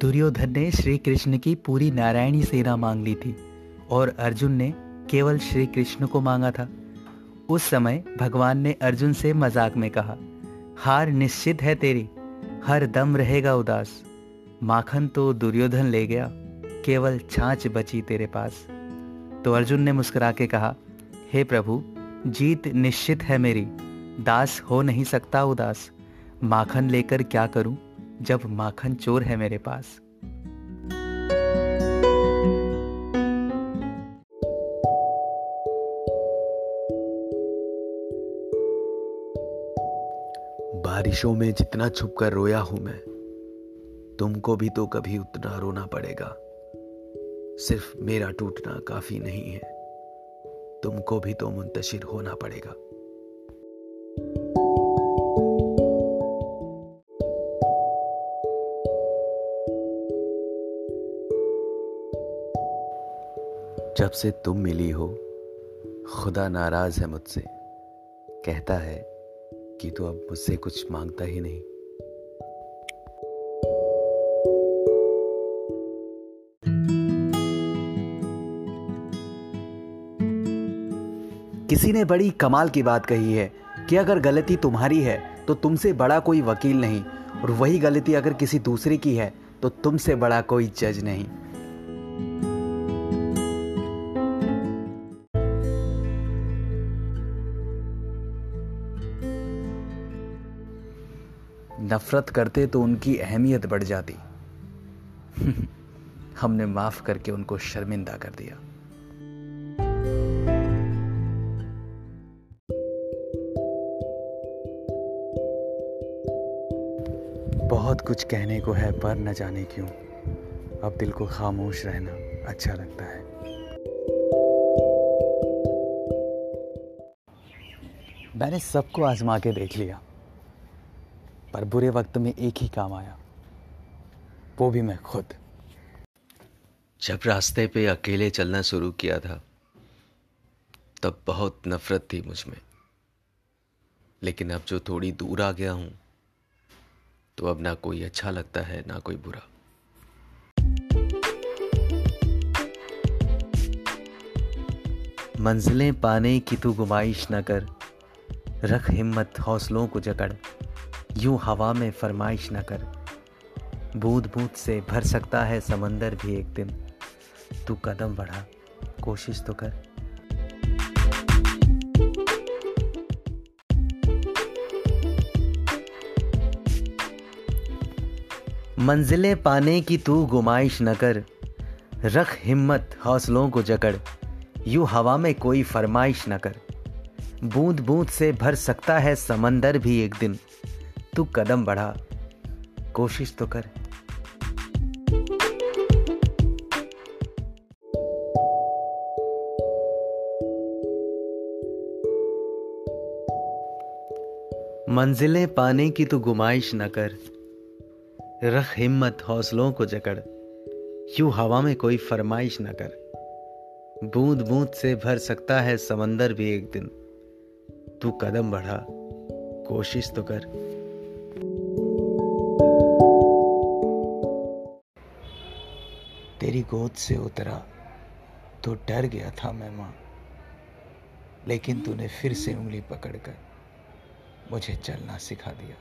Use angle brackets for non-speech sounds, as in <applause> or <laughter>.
दुर्योधन ने श्री कृष्ण की पूरी नारायणी सेना मांग ली थी और अर्जुन ने केवल श्री कृष्ण को मांगा था। उस समय भगवान ने अर्जुन से मज़ाक में कहा, हार निश्चित है तेरी, हर दम रहेगा उदास। माखन तो दुर्योधन ले गया, केवल छाछ बची तेरे पास। तो अर्जुन ने मुस्कुरा के कहा, हे प्रभु, जीत निश्चित है मेरी, दास हो नहीं सकता उदास। माखन लेकर क्या करूँ? जब माखन चोर है मेरे पास। बारिशों में जितना छुप कर रोया हूँ मैं, तुमको भी तो कभी उतना रोना पड़ेगा। सिर्फ़ मेरा टूटना काफ़ी नहीं है, तुमको भी तो मुंतशिर होना पड़ेगा। जब से तुम मिली हो, खुदा नाराज़ है मुझसे। कहता है कि तू अब मुझसे कुछ माँगता ही नहीं। किसी ने बड़ी कमाल की बात कही है कि अगर गलती तुम्हारी है तो तुमसे बड़ा कोई वकील नहीं, और वही गलती अगर किसी दूसरे की है तो तुमसे बड़ा कोई जज नहीं। नफरत करते तो उनकी अहमियत बढ़ जाती। <laughs> हमने माफ़ करके उनको शर्मिंदा कर दिया। बहुत कुछ कहने को है पर न जाने क्यों। अब दिल को खामोश रहना अच्छा लगता है। मैंने सबको आजमा के देख लिया। पर बुरे वक्त में एक ही काम आया। वो भी मैं खुद। जब रास्ते पे अकेले चलना शुरू किया था, तब बहुत नफरत थी मुझमें। लेकिन अब जो थोड़ी दूर आ गया हूँ तो अब ना कोई अच्छा लगता है, ना कोई बुरा। मंजिलें पाने की तू गुमाइश न कर, रख हिम्मत हौसलों को जकड़। यूँ हवा में फरमाइश न कर। बूंद बूंद से भर सकता है समंदर भी एक दिन। तू कदम बढ़ा, कोशिश तो कर। मंजिलें पाने की तू गुमाइश न कर। रख हिम्मत, हौसलों को जकड़। यूँ हवा में कोई फरमाइश न कर। बूंद बूंद से भर सकता है समंदर भी एक दिन। तू कदम बढ़ा। कोशिश तो कर। मंजिलें पाने की तू गुमाइश न कर। रख हिम्मत हौसलों को जकड़। यूँ हवा में कोई फरमाइश न कर। बूंद बूंद से भर सकता है समंदर भी एक दिन। तू कदम बढ़ा। कोशिश तो कर। तेरी गोद से उतरा तो डर गया था मैं माँ। लेकिन तूने फिर से उंगली पकड़कर मुझे चलना सिखा दिया।